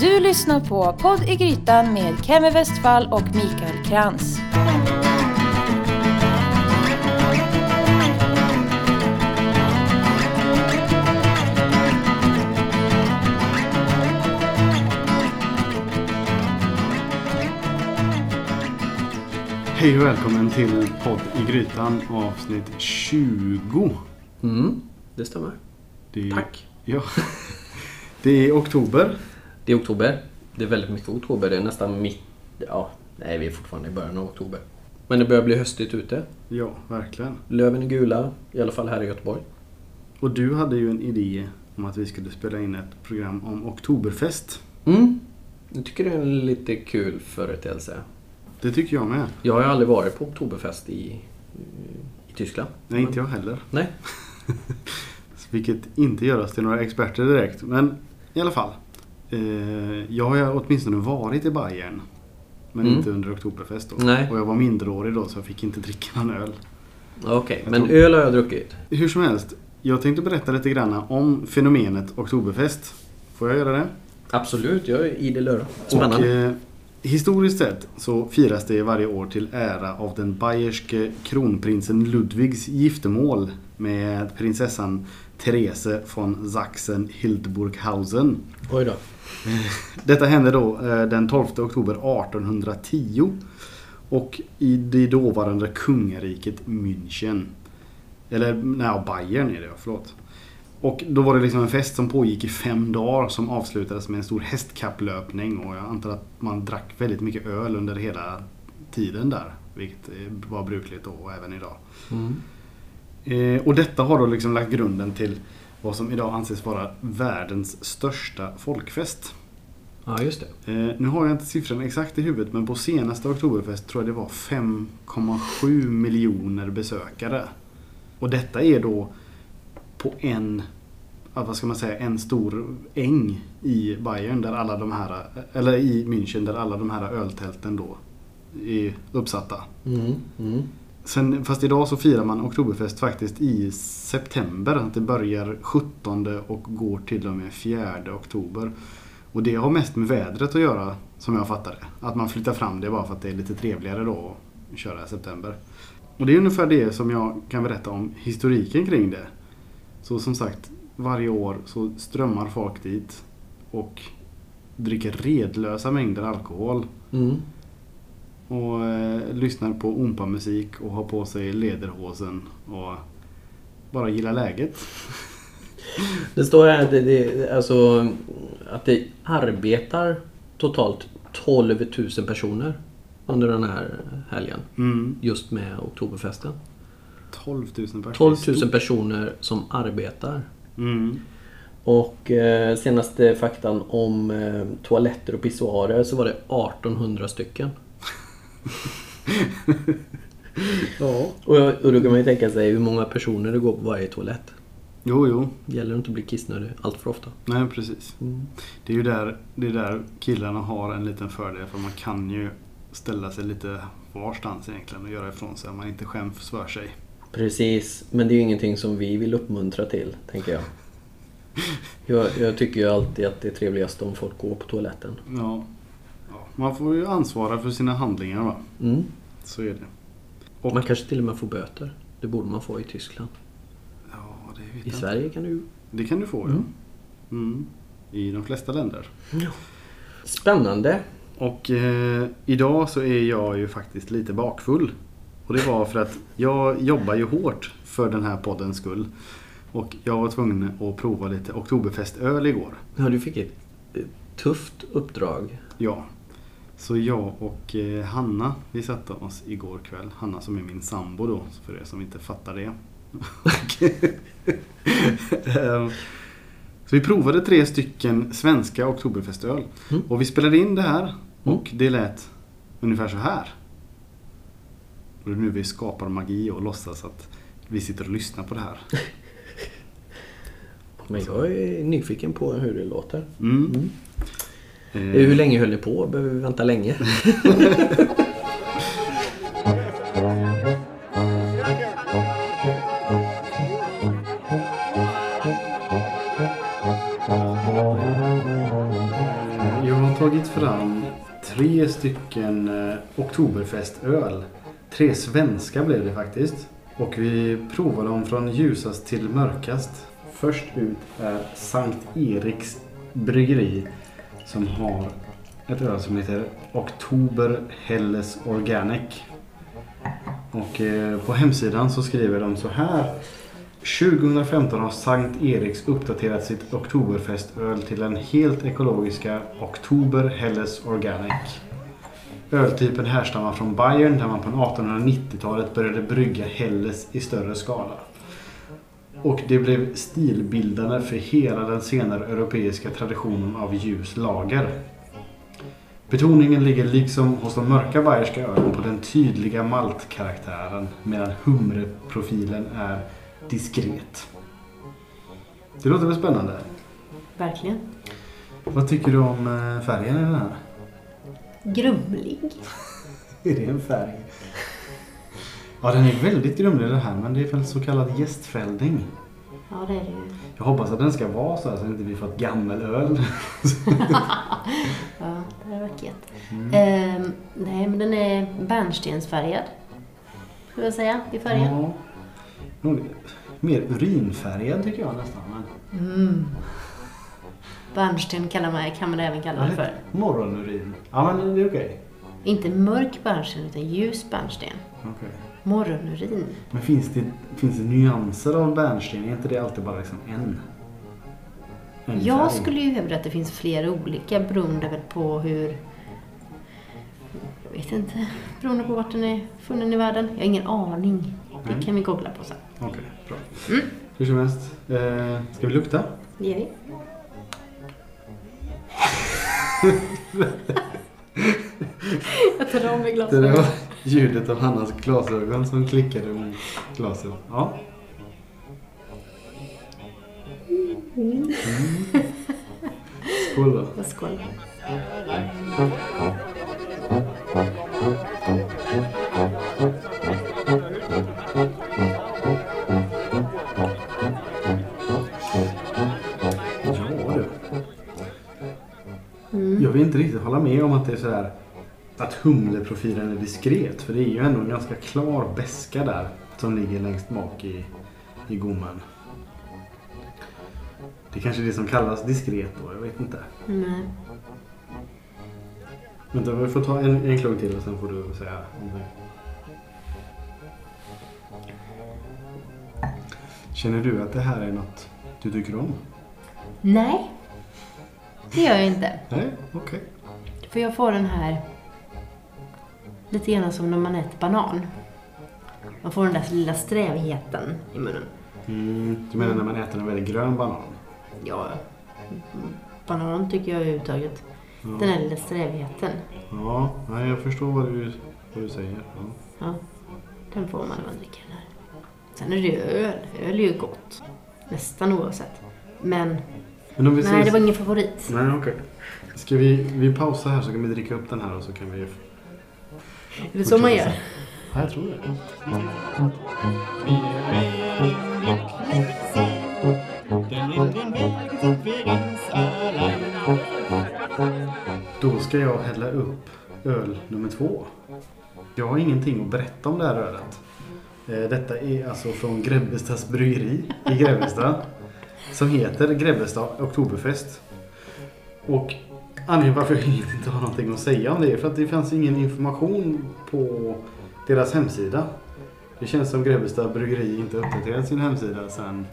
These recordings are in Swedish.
Du lyssnar på Podd i Grytan med Kemi Westfall och Mikael Krantz. Hej och välkommen till podd i Grytan avsnitt 20. Mm, det stämmer. Det är, Tack. Ja. Det är oktober. Det är oktober. Det är väldigt mycket oktober. Det är nästan mitt... Ja, nej vi är fortfarande i början av oktober. Men det börjar bli höstigt ute. Ja, verkligen. Löven är gula, i alla fall här i Göteborg. Och du hade ju en idé om att vi skulle spela in ett program om Oktoberfest. Mm. Jag tycker det är en lite kul företeelse. Det tycker jag med. Jag har ju aldrig varit på oktoberfest i, i Tyskland. Nej, inte jag heller. Nej. Vilket inte gör oss till några experter direkt. Men i alla fall. Eh, jag har åtminstone varit i Bayern. Men Mm. inte under Oktoberfest då. Nej. Och jag var minderårig då så jag fick inte dricka någon öl. Okej, Jag men tror- öl har jag druckit. Hur som helst. Jag tänkte berätta lite grann om fenomenet Oktoberfest. Får jag göra det? Absolut, jag är idel öra. Spännande. Och, eh, historiskt sett så firas det varje år till ära av den bayerske kronprinsen Ludwigs giftermål med prinsessan Therese von Sachsen-Hildburghausen. Oj då. Detta hände då eh, den 12 oktober 1810 och i det dåvarande kungariket München. Eller nej, Bayern är det, förlåt. Och då var det liksom en fest som pågick i fem dagar som avslutades med en stor hästkapplöpning och jag antar att man drack väldigt mycket öl under hela tiden där. Vilket var brukligt då och även idag. Mm. Eh, och detta har då liksom lagt grunden till vad som idag anses vara världens största folkfest. Ja, just det. Eh, nu har jag inte siffran exakt i huvudet men på senaste Oktoberfest tror jag det var 5,7 miljoner besökare. Och detta är då på en, vad ska man säga, en stor äng i Bayern där alla de här, eller i München där alla de här öltälten då är uppsatta. Mm. Mm. Sen, fast idag så firar man Oktoberfest faktiskt i september. Att det börjar 17 och går till och med 4 oktober. Och det har mest med vädret att göra som jag fattar det. Att man flyttar fram det bara för att det är lite trevligare då att köra i september. Och det är ungefär det som jag kan berätta om historiken kring det. Så som sagt, varje år så strömmar folk dit och dricker redlösa mängder alkohol. Mm. Och eh, lyssnar på ompa-musik och har på sig lederhosen och bara gillar läget. Det står här det, det, alltså, att det arbetar totalt 12 000 personer under den här helgen. Mm. Just med Oktoberfesten. 12 000 personer. 12 000 personer som arbetar. Mm. Och eh, senaste faktan om eh, toaletter och pissoarer så var det 1800 stycken. Ja. Och, och då kan man ju tänka sig hur många personer det går på varje toalett. Jo, jo. Gäller inte att bli kissnödig allt för ofta. Nej, precis. Mm. Det är ju där, det är där killarna har en liten fördel. För man kan ju ställa sig lite varstans egentligen och göra ifrån sig om man inte skäms för sig. Precis, men det är ju ingenting som vi vill uppmuntra till, tänker jag. Jag, jag tycker ju alltid att det är trevligast om folk går på toaletten. Ja. Ja. Man får ju ansvara för sina handlingar va. Mm. Så är det. Och, Man kanske till och med får böter. Det borde man få i Tyskland. ja, det vet I jag inte. Sverige kan du... Det kan du få ja. Mm. Mm. I de flesta länder. Spännande. Och eh, idag så är jag ju faktiskt lite bakfull. Och det var för att jag jobbar ju hårt för den här poddens skull. Och jag var tvungen att prova lite Oktoberfestöl igår. Ja, du fick ett tufft uppdrag. Ja. Så jag och eh, Hanna, vi satte oss igår kväll. Hanna som är min sambo då, för er som inte fattar det. Ehm, så vi provade tre stycken svenska Oktoberfestöl. Mm. Och vi spelade in det här och det lät ungefär så här. Och det är nu vi skapar magi och låtsas att vi sitter och lyssnar på det här. Men jag är nyfiken på hur det låter. Mm. Mm. Eh, Hur länge höll ni på? Behöver vi vänta länge? Jag har tagit fram tre stycken eh, Oktoberfestöl. Tre svenska blev det faktiskt. Och vi provar dem från ljusast till mörkast. Först ut är Sankt Eriks bryggeri som har ett öl som heter Oktober Helles Organic. Och eh, på hemsidan så skriver de så här. 2015 har Sankt Eriks uppdaterat sitt Oktoberfestöl till den helt ekologiska Oktober Helles Organic. Öltypen härstammar från Bayern där man på 1890-talet började brygga Helles i större skala. Och det blev stilbildande för hela den senare europeiska traditionen av ljus lager. Betoningen ligger liksom hos de mörka bayerska ölen på den tydliga maltkaraktären medan humreprofilen är diskret. Det låter väl spännande? Verkligen. Vad tycker du om eh, färgen i den här? Grumlig. Är det en färg? Ja, den är väldigt grumlig den här, men det är väl så kallad gästfällning. Ja, det är det ju. Jag hoppas att den ska vara så här så att inte vi får ett gammelöl. Ja, det hade varit gött. Ehm, nej, men den är bärnstensfärgad. Skulle jag säga, i färgen. Ja. Mer urinfärgad tycker jag nästan. Men... Mm. Bärnsten kallar man, kan man även kalla det för. Morgonurin. Ja, men det är okej. Inte mörk bärnsten, utan ljus bärnsten. Okej. Morgonurin. Men finns det, finns det nyanser av bärnsten? Är inte det alltid bara liksom en? en Jag färg? skulle ju hävda att det finns flera olika beroende på hur... Jag vet inte. Beroende på vart den är funnen i världen. Jag har ingen aning. Det Nej. kan vi googla på sen. Okej, bra. Hur som helst. Eh, ska vi lukta? Det gör vi. jag tar av mig var ljudet av Hannas glasögon som klickade mot glaset. Ja. Mm. Skål då. Skål. Ja du. Jag vill inte riktigt hålla med om att det är så här att humleprofilen är diskret. För det är ju ändå en ganska klar beska där som ligger längst bak i, i gommen. Det är kanske är det som kallas diskret då, jag vet inte. Nej. Vänta, vi får ta en, en klunk till och sen får du säga någonting. Känner du att det här är något du tycker om? Nej. Det gör jag inte. Nej, okej. För jag får den här... Lite grann som när man äter banan. Man får den där lilla strävheten i munnen. Mm, du menar när man äter en väldigt grön banan? Ja, banan tycker jag överhuvudtaget. Ja, Den här lilla strävheten. ja nej, jag förstår vad du, vad du säger. Ja. Ja, den får man när man dricker den här. Sen är det ju öl. Öl är ju gott. Nästan oavsett. Men Men om vi nej, säger... det var ingen favorit. Nej, okej. Ska vi, vi pausa här så kan vi dricka upp den här och så kan vi... Är det så man gör? Ja, jag tror det. Då ska jag hälla upp öl nummer två. Jag har ingenting att berätta om det här ölet. Eh, Detta är alltså från Grebbestads bryggeri i Grebbestad. Som heter Grebbestad Oktoberfest. Och anledningen varför jag inte har någonting att säga om det är för att det fanns ingen information på deras hemsida. Det känns som Grebbestad bryggeri inte uppdaterat sin hemsida sedan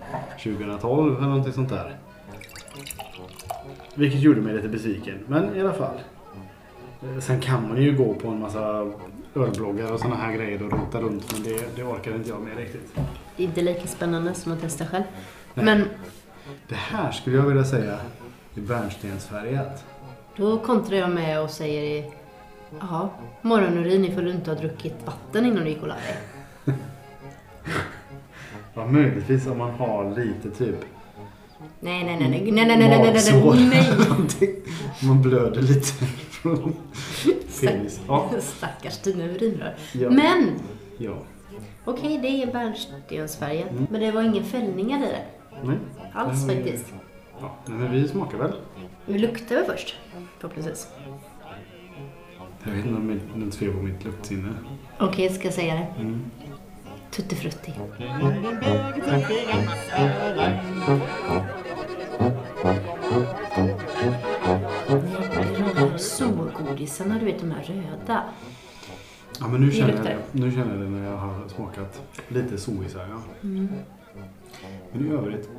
2012 eller någonting sånt där. Vilket gjorde mig lite besviken, men i alla fall. Eh, Sen kan man ju gå på en massa ölbloggar och såna här grejer och rota runt men det, det orkar inte jag med riktigt. Inte lika spännande som att testa själv. Nej. Men Det här skulle jag vilja säga är bärnstensfärgat. Då kontrar jag med och säger Jaha, morgonurin ifall du inte har druckit vatten innan du gick och la dig. Ja, möjligtvis om man har lite typ Nej, nej, nej, nej, nej, nej, nej, nej, nej, nej, nej. Man blöder lite från penis. Ja, Stackars dina urinrör. Ja. Men, ja. okej det är bärnstensfärgat. Mm. Men det var inga fällningar i det. Nej. Alls faktiskt. Ja, men vi smakar väl. Vi luktar väl först? Förhoppningsvis. Jag vet inte om den tvivlar på mitt luktsinne. Okej, ska jag säga det? Mm. Tutti frutti. De här Solgodisarna, du vet de här röda. Ja, men nu Det känner, jag, nu känner jag det när jag har smakat lite soisar. Ja. Mm. Men i övrigt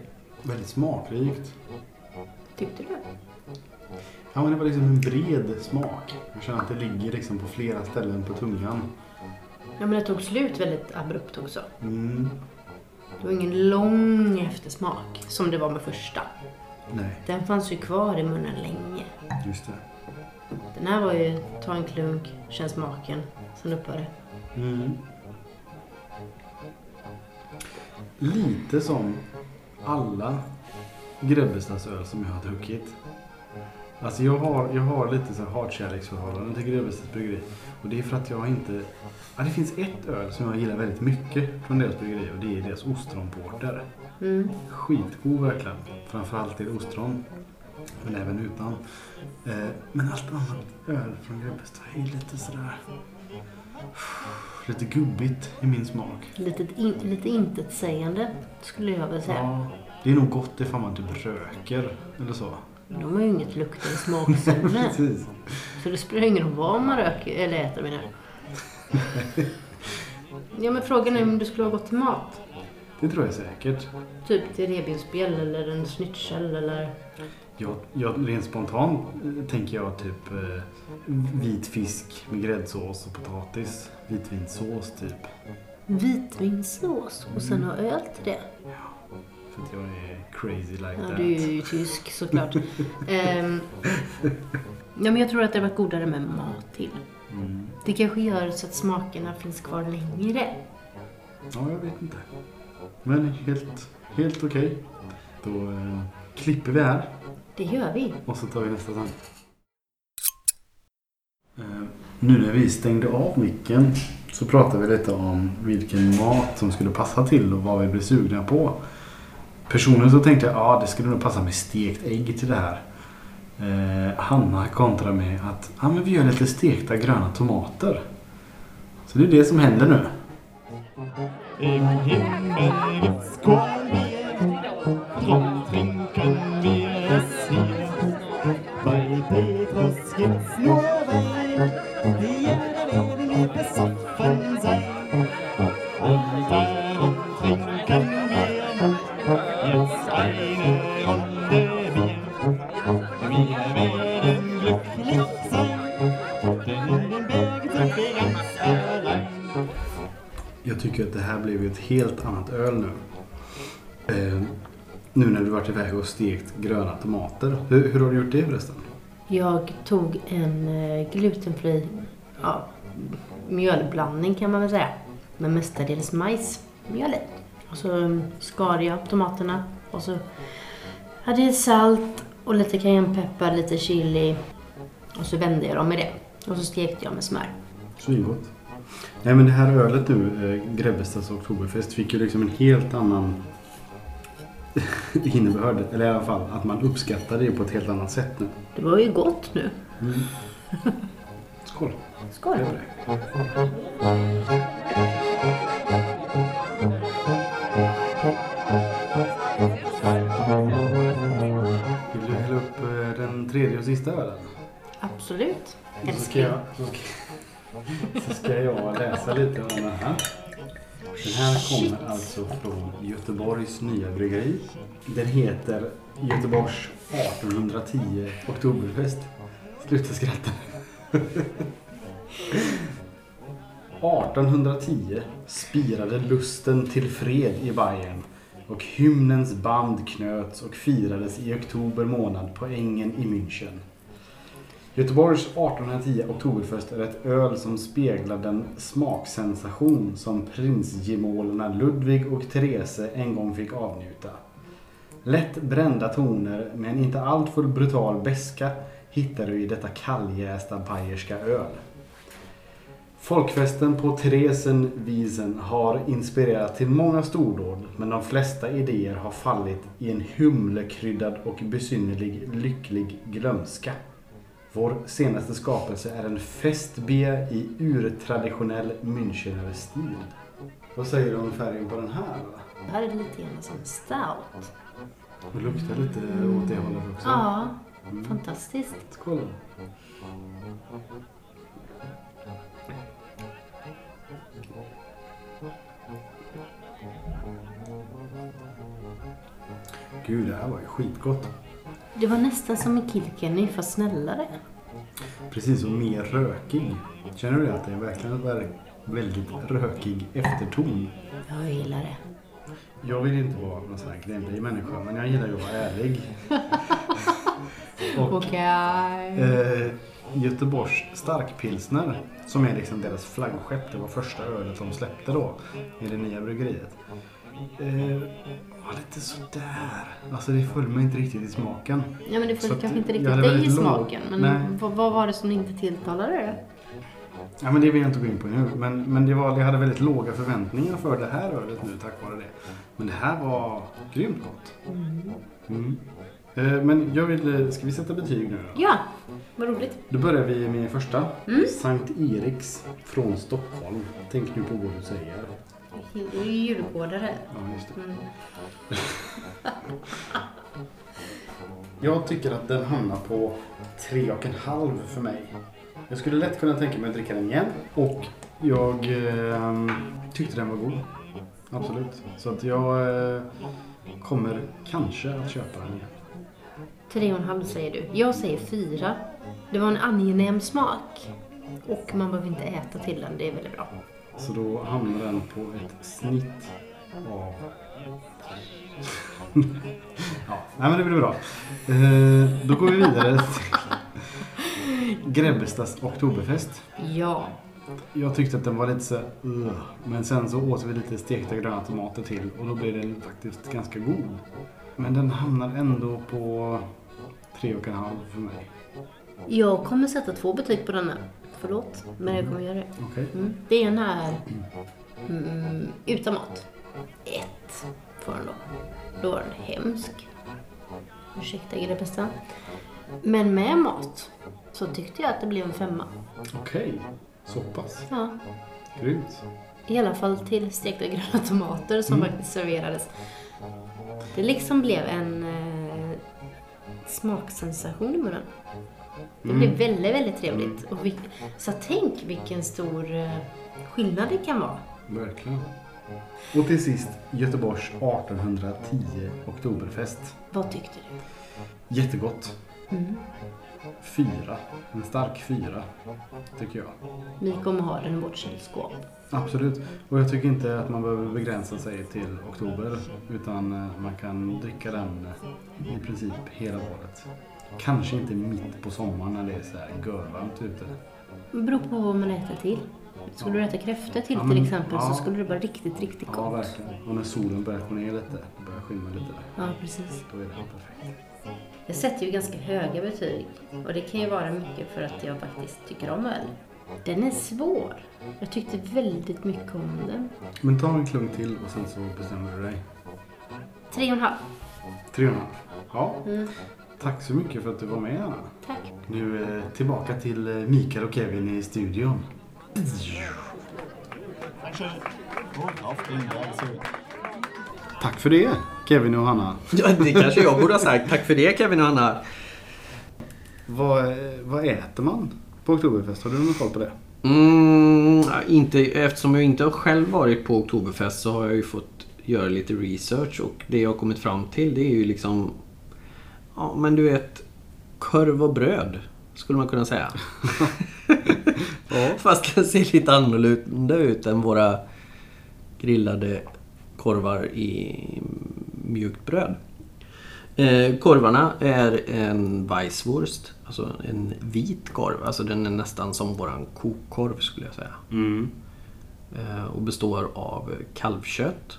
väldigt smakrikt. Tyckte du? Ja, men det var liksom en bred smak. Jag känner att det ligger liksom på flera ställen på tungan. Ja, men det tog slut väldigt abrupt också. Mm. Det var ingen lång eftersmak som det var med första. Nej, Den fanns ju kvar i munnen länge. just det. Den här var ju ta en klunk, känn smaken, sen upphör det. Mm. Lite som alla Grebbestadsöl som jag har druckit. Alltså jag har, jag har lite så här hatkärleksförhållande till Grebbestads bryggeri. Och det är för att jag inte... Ja, det finns ett öl som jag gillar väldigt mycket från deras bryggeri och det är deras ostronporter. Mm. Skitgod verkligen. Framförallt i ostron. Men även utan. Eh, men allt annat öl från Grebbestad är lite sådär... Lite gubbigt i min smak. Lite, in, lite intetsägande skulle jag väl säga. Ja, det är nog gott ifall man typ röker eller så. De har ju inget lukt eller smaksinne. Så det spelar ingen roll vad man röker eller äter menar jag. Ja men frågan är om du skulle ha gått till mat. Det tror jag säkert. Typ till revbensspjäll eller en schnitzel eller... Jag, jag, rent spontant eh, tänker jag typ eh, vit fisk med gräddsås och potatis. Vitvinsås typ. Vitvinsås och sen ha öl till det. För att jag är crazy like Ja, that. du är ju tysk såklart. Ehm, ja, men jag tror att det hade varit godare med mat till. Mm. Det kanske gör så att smakerna finns kvar längre. Ja, jag vet inte. Men helt, helt okej. Då eh, klipper vi här Det gör vi. och så tar vi nästa sen. Eh, nu när vi stängde av micken så pratade vi lite om vilken mat som skulle passa till och vad vi blir sugna på. Personligen så tänkte jag att ja, det skulle nog passa med stekt ägg till det här. Eh, Hanna kontrar med att ja, men vi gör lite stekta gröna tomater. Så det är det som händer nu. Im här blev ju ett helt annat öl nu. Eh, nu när du varit iväg och stekt gröna tomater. Hur, hur har du gjort det förresten? Jag tog en eh, glutenfri ja, mjölblandning kan man väl säga. Med mestadels majsmjöl i. Och så mm, skar jag tomaterna. Och så hade jag salt och lite cayennepeppar, lite chili. Och så vände jag dem med det. Och så stekte jag med smör. Svingott. Nej men det här ölet nu, eh, Grebbestads Oktoberfest, fick ju liksom en helt annan innebörd. Eller i alla fall att man uppskattar det på ett helt annat sätt nu. Det var ju gott nu. Skål! Skål! Det. Vill du hälla upp eh, den tredje och sista ölen? Absolut. Så ska, jag, så, ska, så ska jag läsa lite om den här. Den här kommer alltså från Göteborgs nya bryggeri. Den heter Göteborgs 1810 Oktoberfest. Sluta skratta. 1810 spirade lusten till fred i Bayern och hymnens band knöts och firades i oktober månad på ängen i München. Göteborgs 1810 Oktoberfest är ett öl som speglar den smaksensation som prinsgemålerna Ludvig och Therese en gång fick avnjuta. Lätt brända toner med en inte alltför brutal beska hittar du i detta kalljästa bayerska öl. Folkfesten på Theresenwiesen har inspirerat till många stordåd men de flesta idéer har fallit i en humlekryddad och besynnerlig lycklig glömska. Vår senaste skapelse är en festbia i urtraditionell Münchener stil. Vad säger du om färgen på den här? då? Det här är lite grann som stout. Det luktar lite åt det hållet också. Ja, fantastiskt. Skål. Gud, det här var ju skitgott. Det var nästan som en Kilkenny fast snällare. Precis, och mer rökig. Känner du det? Att det är verkligen en väldigt rökig efterton? Jag gillar det. Jag vill inte vara någon sån här gnällig människa, men jag gillar ju att vara ärlig. och Okej. eh, Göteborgs starkpilsner, som är liksom deras flaggskepp, det var första ölet de släppte då i det nya bryggeriet. Eh, var lite sådär. Alltså det föll mig inte riktigt i smaken. Ja men det föll kanske inte riktigt dig i smaken. Men Nej. vad, vad var det som inte tilltalade dig? Ja, men det vill jag inte gå in på nu. Men, men det var, jag hade väldigt låga förväntningar för det här ölet nu tack vare det. Men det här var grymt gott. Mm. Eh, Men jag vill, eh, ska vi sätta betyg nu då? Ja, vad roligt. Då börjar vi med första. Mm. Sankt Eriks från Stockholm. Tänk nu på vad du säger. Det är ju djurgårdare. Ja, just det. Mm. Jag tycker att den hamnar på tre och en halv för mig. Jag skulle lätt kunna tänka mig att dricka den igen. Och jag eh, tyckte den var god. Absolut. Så att jag eh, kommer kanske att köpa den igen. Tre och en halv säger du. Jag säger fyra. Det var en angenäm smak. Och man behöver inte äta till den. Det är väldigt bra. Så då hamnar den på ett snitt av... ja, nej men det blir bra. Eh, då går vi vidare till Grebbestads Oktoberfest. Ja. Jag tyckte att den var lite så uh, men sen så åt vi lite stekta gröna tomater till och då blev den faktiskt ganska god. Men den hamnar ändå på tre och en halv för mig. Jag kommer sätta två betyg på denna. Förlåt, men jag kommer göra det. Mm. Det ena är mm, utan mat. Ett får den då. Då var den hemsk. Ursäkta greppesten. Men med mat så tyckte jag att det blev en femma. Okej, så pass. Ja. Grymt. I alla fall till stekta gröna tomater som Mm. faktiskt serverades. Det liksom blev en eh, smaksensation i munnen. Det Mm. blev väldigt, väldigt trevligt. Och vi, så tänk vilken stor eh, skillnad det kan vara. Verkligen. Och till sist Göteborgs 1810 Oktoberfest. Vad tyckte du? Jättegott. Mm. Fyra. En stark fyra. Tycker jag. Vi kommer ha den i vårt kylskåp. Absolut. Och jag tycker inte att man behöver begränsa sig till oktober. Utan eh, man kan dricka den i princip hela året. Kanske inte mitt på sommaren när det är så här görvarmt ute. Det beror på vad man äter till. Skulle du äta kräftor till Ja, men- till exempel ja. så skulle det vara riktigt, riktigt Ja, gott. verkligen. Och när solen börjar gå ner lite, börjar skymma lite, Ja, precis. då är det perfekt. Jag sätter ju ganska höga betyg. Och det kan ju vara mycket för att jag faktiskt tycker om öl. Den är svår. Jag tyckte väldigt mycket om den. Men ta en klunk till och sen så bestämmer du dig. Tre och en halv. Tre och en halv. Ja, Mm. Tack så mycket för att du var med Anna. Tack. Nu eh, tillbaka till eh, Mikael och Kevin i studion. Tack för det Kevin och Hanna. Ja, det kanske jag borde ha sagt. Tack för det Kevin och Hanna. Vad, eh, vad äter man på Oktoberfest? Har du någon koll på det? Mm, inte, eftersom jag inte har själv varit på Oktoberfest så har jag ju fått göra lite research och det jag har kommit fram till det är ju liksom... Ja men du vet, korv och bröd skulle man kunna säga. Fast den ser lite annorlunda ut än våra grillade korvar i mjukt bröd. Eh, korvarna är en weisswurst, alltså en vit korv. Alltså den är nästan som våran kokkorv skulle jag säga. Mm. Eh, och består av kalvkött.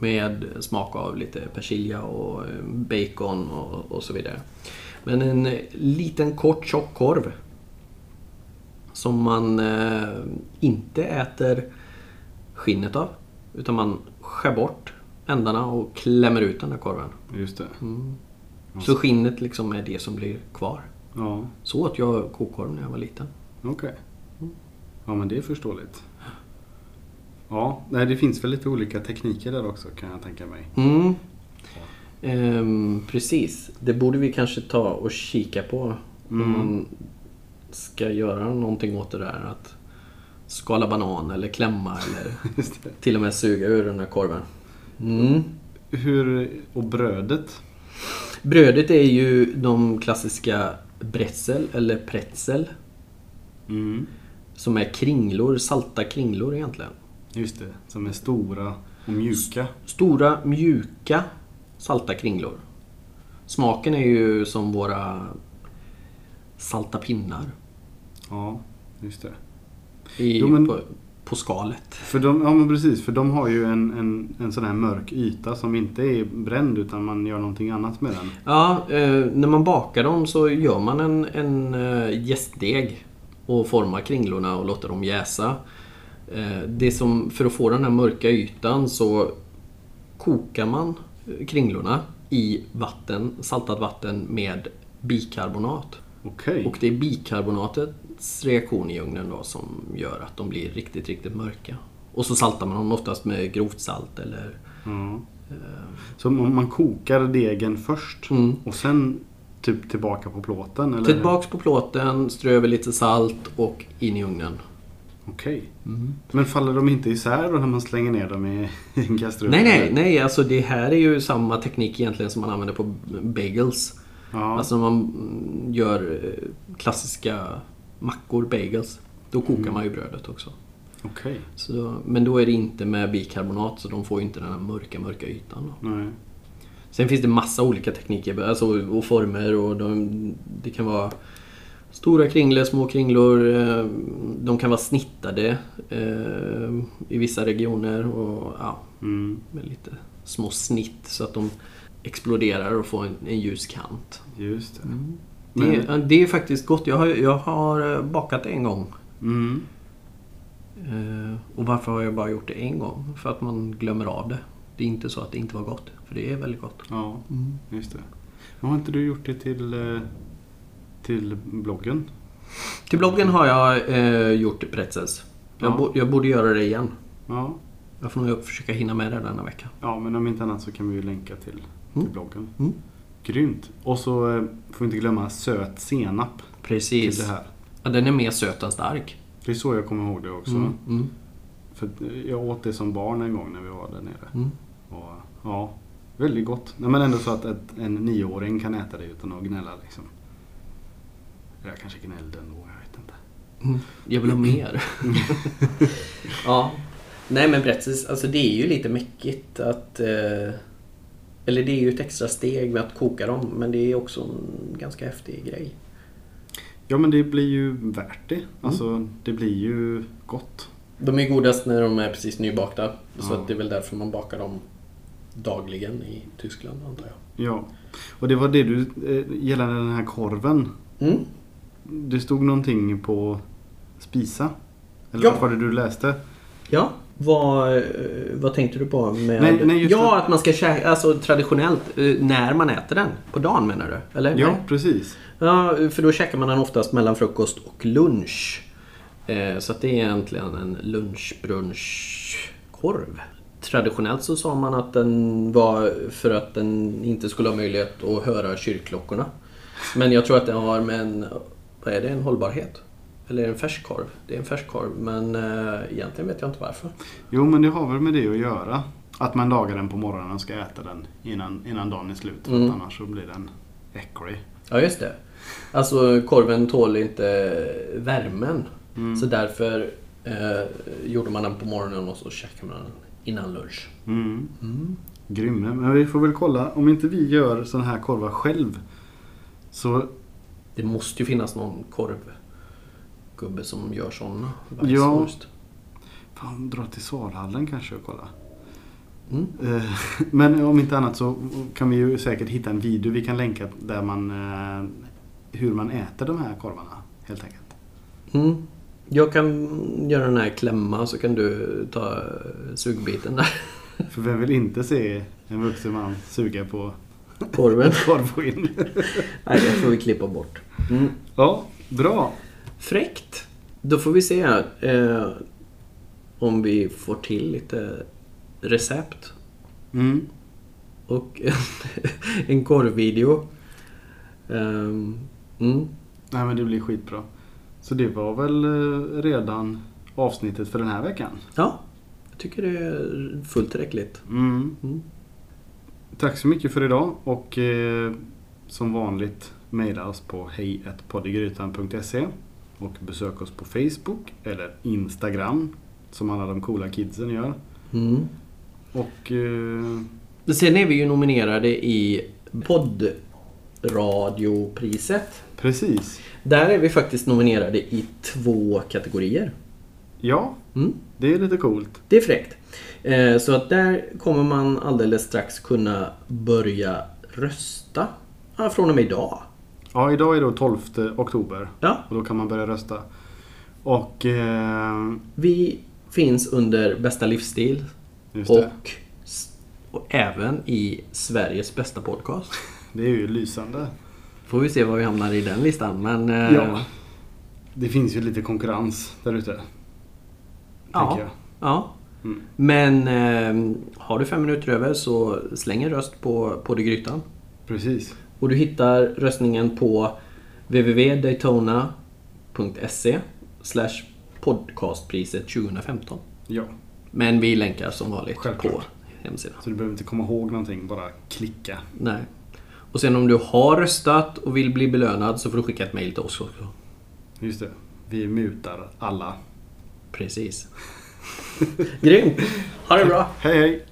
Med smak av lite persilja och eh, bacon och, och så vidare. Men en eh, liten kort tjock korv. som man eh, inte äter skinnet av. Utan man skär bort ändarna och klämmer ut den där korven. Just det. Så skinnet liksom är det som blir kvar. Ja, Så åt jag kokkorv när jag var liten. okej. Ja, men det är förståeligt. Ja, nej, det finns väl lite olika tekniker där också kan jag tänka mig. Mm. Ehm, precis. Det borde vi kanske ta och kika på. Om man ska göra någonting åt det där. Att skala banan eller klämma eller till och med suga ur den här korven. Mm. Hur, och brödet? Brödet är ju de klassiska bretzel eller pretzel. Mm. Som är kringlor, salta kringlor egentligen. Just det, som är stora och mjuka. Stora, mjuka, salta kringlor. Smaken är ju som våra salta pinnar Ja, just det. i, Jo, men- på, på skalet. För de, ja men precis, för de har ju en, en, en sån här mörk yta som inte är bränd utan man gör någonting annat med den. Ja, eh, när man bakar dem så gör man en, en eh, jästdeg och formar kringlorna och låter dem jäsa. Eh, det som, för att få den här mörka ytan så kokar man eh, kringlorna i vatten, saltat vatten med bikarbonat. Okej. Och det är bikarbonatets reaktion i ugnen då som gör att de blir riktigt, riktigt mörka. Och så saltar man dem oftast med grovt salt eller... Ja. Så om man kokar degen först Mm. och sen typ tillbaka på plåten? Eller? Tillbaks på plåten, strö över lite salt och in i ugnen. Okej. Mm. Men faller de inte isär då när man slänger ner dem i en kastrull? Nej, nej, nej. Alltså det här är ju samma teknik egentligen som man använder på bagels. Ja. Alltså när man mm, gör eh, klassiska mackor, bagels. Då kokar man ju brödet också. Okej. Då, men då är det inte med bikarbonat så de får ju inte den här mörka, mörka ytan. Då. Nej. Sen finns det massa olika tekniker alltså, och former och de, det kan vara stora kringlor, små kringlor. eh, De kan vara snittade eh, i vissa regioner och ja, Mm. med lite små snitt så att de exploderar och får en, en ljus kant. Just det. Det, är- det är faktiskt gott. Jag har, jag har eh, bakat en gång. Mm. Och varför har jag bara gjort det en gång? För att man glömmer av det. Det är inte så att det inte var gott. För det är väldigt gott. Ja, just det. Men har inte du gjort det till, till bloggen? Till bloggen har jag eh, gjort pretzels. Jag, Ja. bo, jag borde göra det igen. Ja. Jag får nog försöka hinna med det denna vecka. Ja, men om inte annat så kan vi ju länka till, till Mm. bloggen. Mm. Grymt. Och så eh, får vi inte glömma söt senap till Precis. det här. Ja, den är mer söt än stark. Det är så jag kommer ihåg det också. Mm, mm, För eh, jag åt det som barn en gång när vi var där nere. mm. Och, ja, väldigt gott. Nej, men ändå så att ett, en nioåring kan äta det utan att gnälla liksom. Jag kanske gnällde ändå, jag vet inte. Mm. Jag vill ha mer. ja. Nej men pretzels, alltså det är ju lite mäckigt att... Eh, eller det är ju ett extra steg med att koka dem. Men det är också en ganska häftig grej. Ja men det blir ju värt det. Alltså det blir ju gott. De är godast när de är precis nybakta. Så Ja. att det är väl därför man bakar dem dagligen i Tyskland antar jag. Ja. Och det var det du, eh, gällande den här korven. Mm. Det stod någonting på spisa? Eller Ja. vad var det du läste? Ja. Vad, vad tänkte du på med... Nej, nej, ja, det. att man ska käka, alltså traditionellt, eh, när man äter den. På dagen menar du? Eller? Ja, Nej. precis. Ja, för då käkar man den oftast mellan frukost och lunch. Eh, så att det är egentligen en lunchbrunchkorv. Traditionellt så sa man att den var för att den inte skulle ha möjlighet att höra kyrkklockorna. Men jag tror att den har med en, vad är det, en hållbarhet? Eller är det en färsk korv? Det är en färsk korv men eh, egentligen vet jag inte varför. Jo men det har väl med det att göra. Att man lagar den på morgonen och ska äta den innan, innan dagen är slut. Mm. annars så blir den äcklig. Ja, just det. Alltså korven tål inte värmen. Så därför eh, gjorde man den på morgonen och så käkade man den innan lunch. Mm. Grym. Men vi får väl kolla. Om inte vi gör sån här korvar själv. Så Det måste ju finnas någon korvgubbe som gör sådana. Ja. fan, dra till Salhallen kanske och kolla. Mm. Eh, Men om inte annat så kan vi ju säkert hitta en video vi kan länka där man eh, hur man äter de här korvarna helt enkelt. Mm. Jag kan göra den här klämma så kan du ta sugbiten där. För vem vill inte se en vuxen man suga på Korven. korvskinn? Nej, det får vi klippa bort. Mm. Ja, bra. Fräckt. Då får vi se eh, om vi får till lite recept. Mm. Och en, en korvvideo. Ehm, mm. Nej men det blir skitbra. Så det var väl eh, redan avsnittet för den här veckan. Ja, jag tycker det är fullt tillräckligt. Mm. Tack så mycket för idag och eh, som vanligt mejla oss på hejatpoddegrytan.se och besök oss på Facebook eller Instagram som alla de coola kidsen gör. Mm. Och eh, Sen är vi ju nominerade i poddradiopriset. precis. Där är vi faktiskt nominerade i två kategorier. Ja, Mm. Det är lite coolt. Det är fräckt. Eh, Så att där kommer man alldeles strax kunna börja rösta. Från och med idag. Ja, idag är då 12 oktober Ja, och då kan man börja rösta. Och eh, vi finns under bästa livsstil det, och, och även i Sveriges bästa podcast. det är ju lysande. Får vi se var vi hamnar i den listan. Men eh, Ja. Det finns ju lite konkurrens där ute. Ja. ja. Mm. Men eh, har du fem minuter över så släng en röst på, på det grytan. Precis. Och du hittar röstningen på www.daytona.se slash podcastpriset 2015. Ja. Men vi länkar som vanligt Självklart. på hemsidan. Så du behöver inte komma ihåg någonting, bara klicka. Nej. Och sen om du har röstat och vill bli belönad så får du skicka ett mail till oss också. Just det. Vi mutar alla. Precis. Grymt! Ha det bra! Hej hej!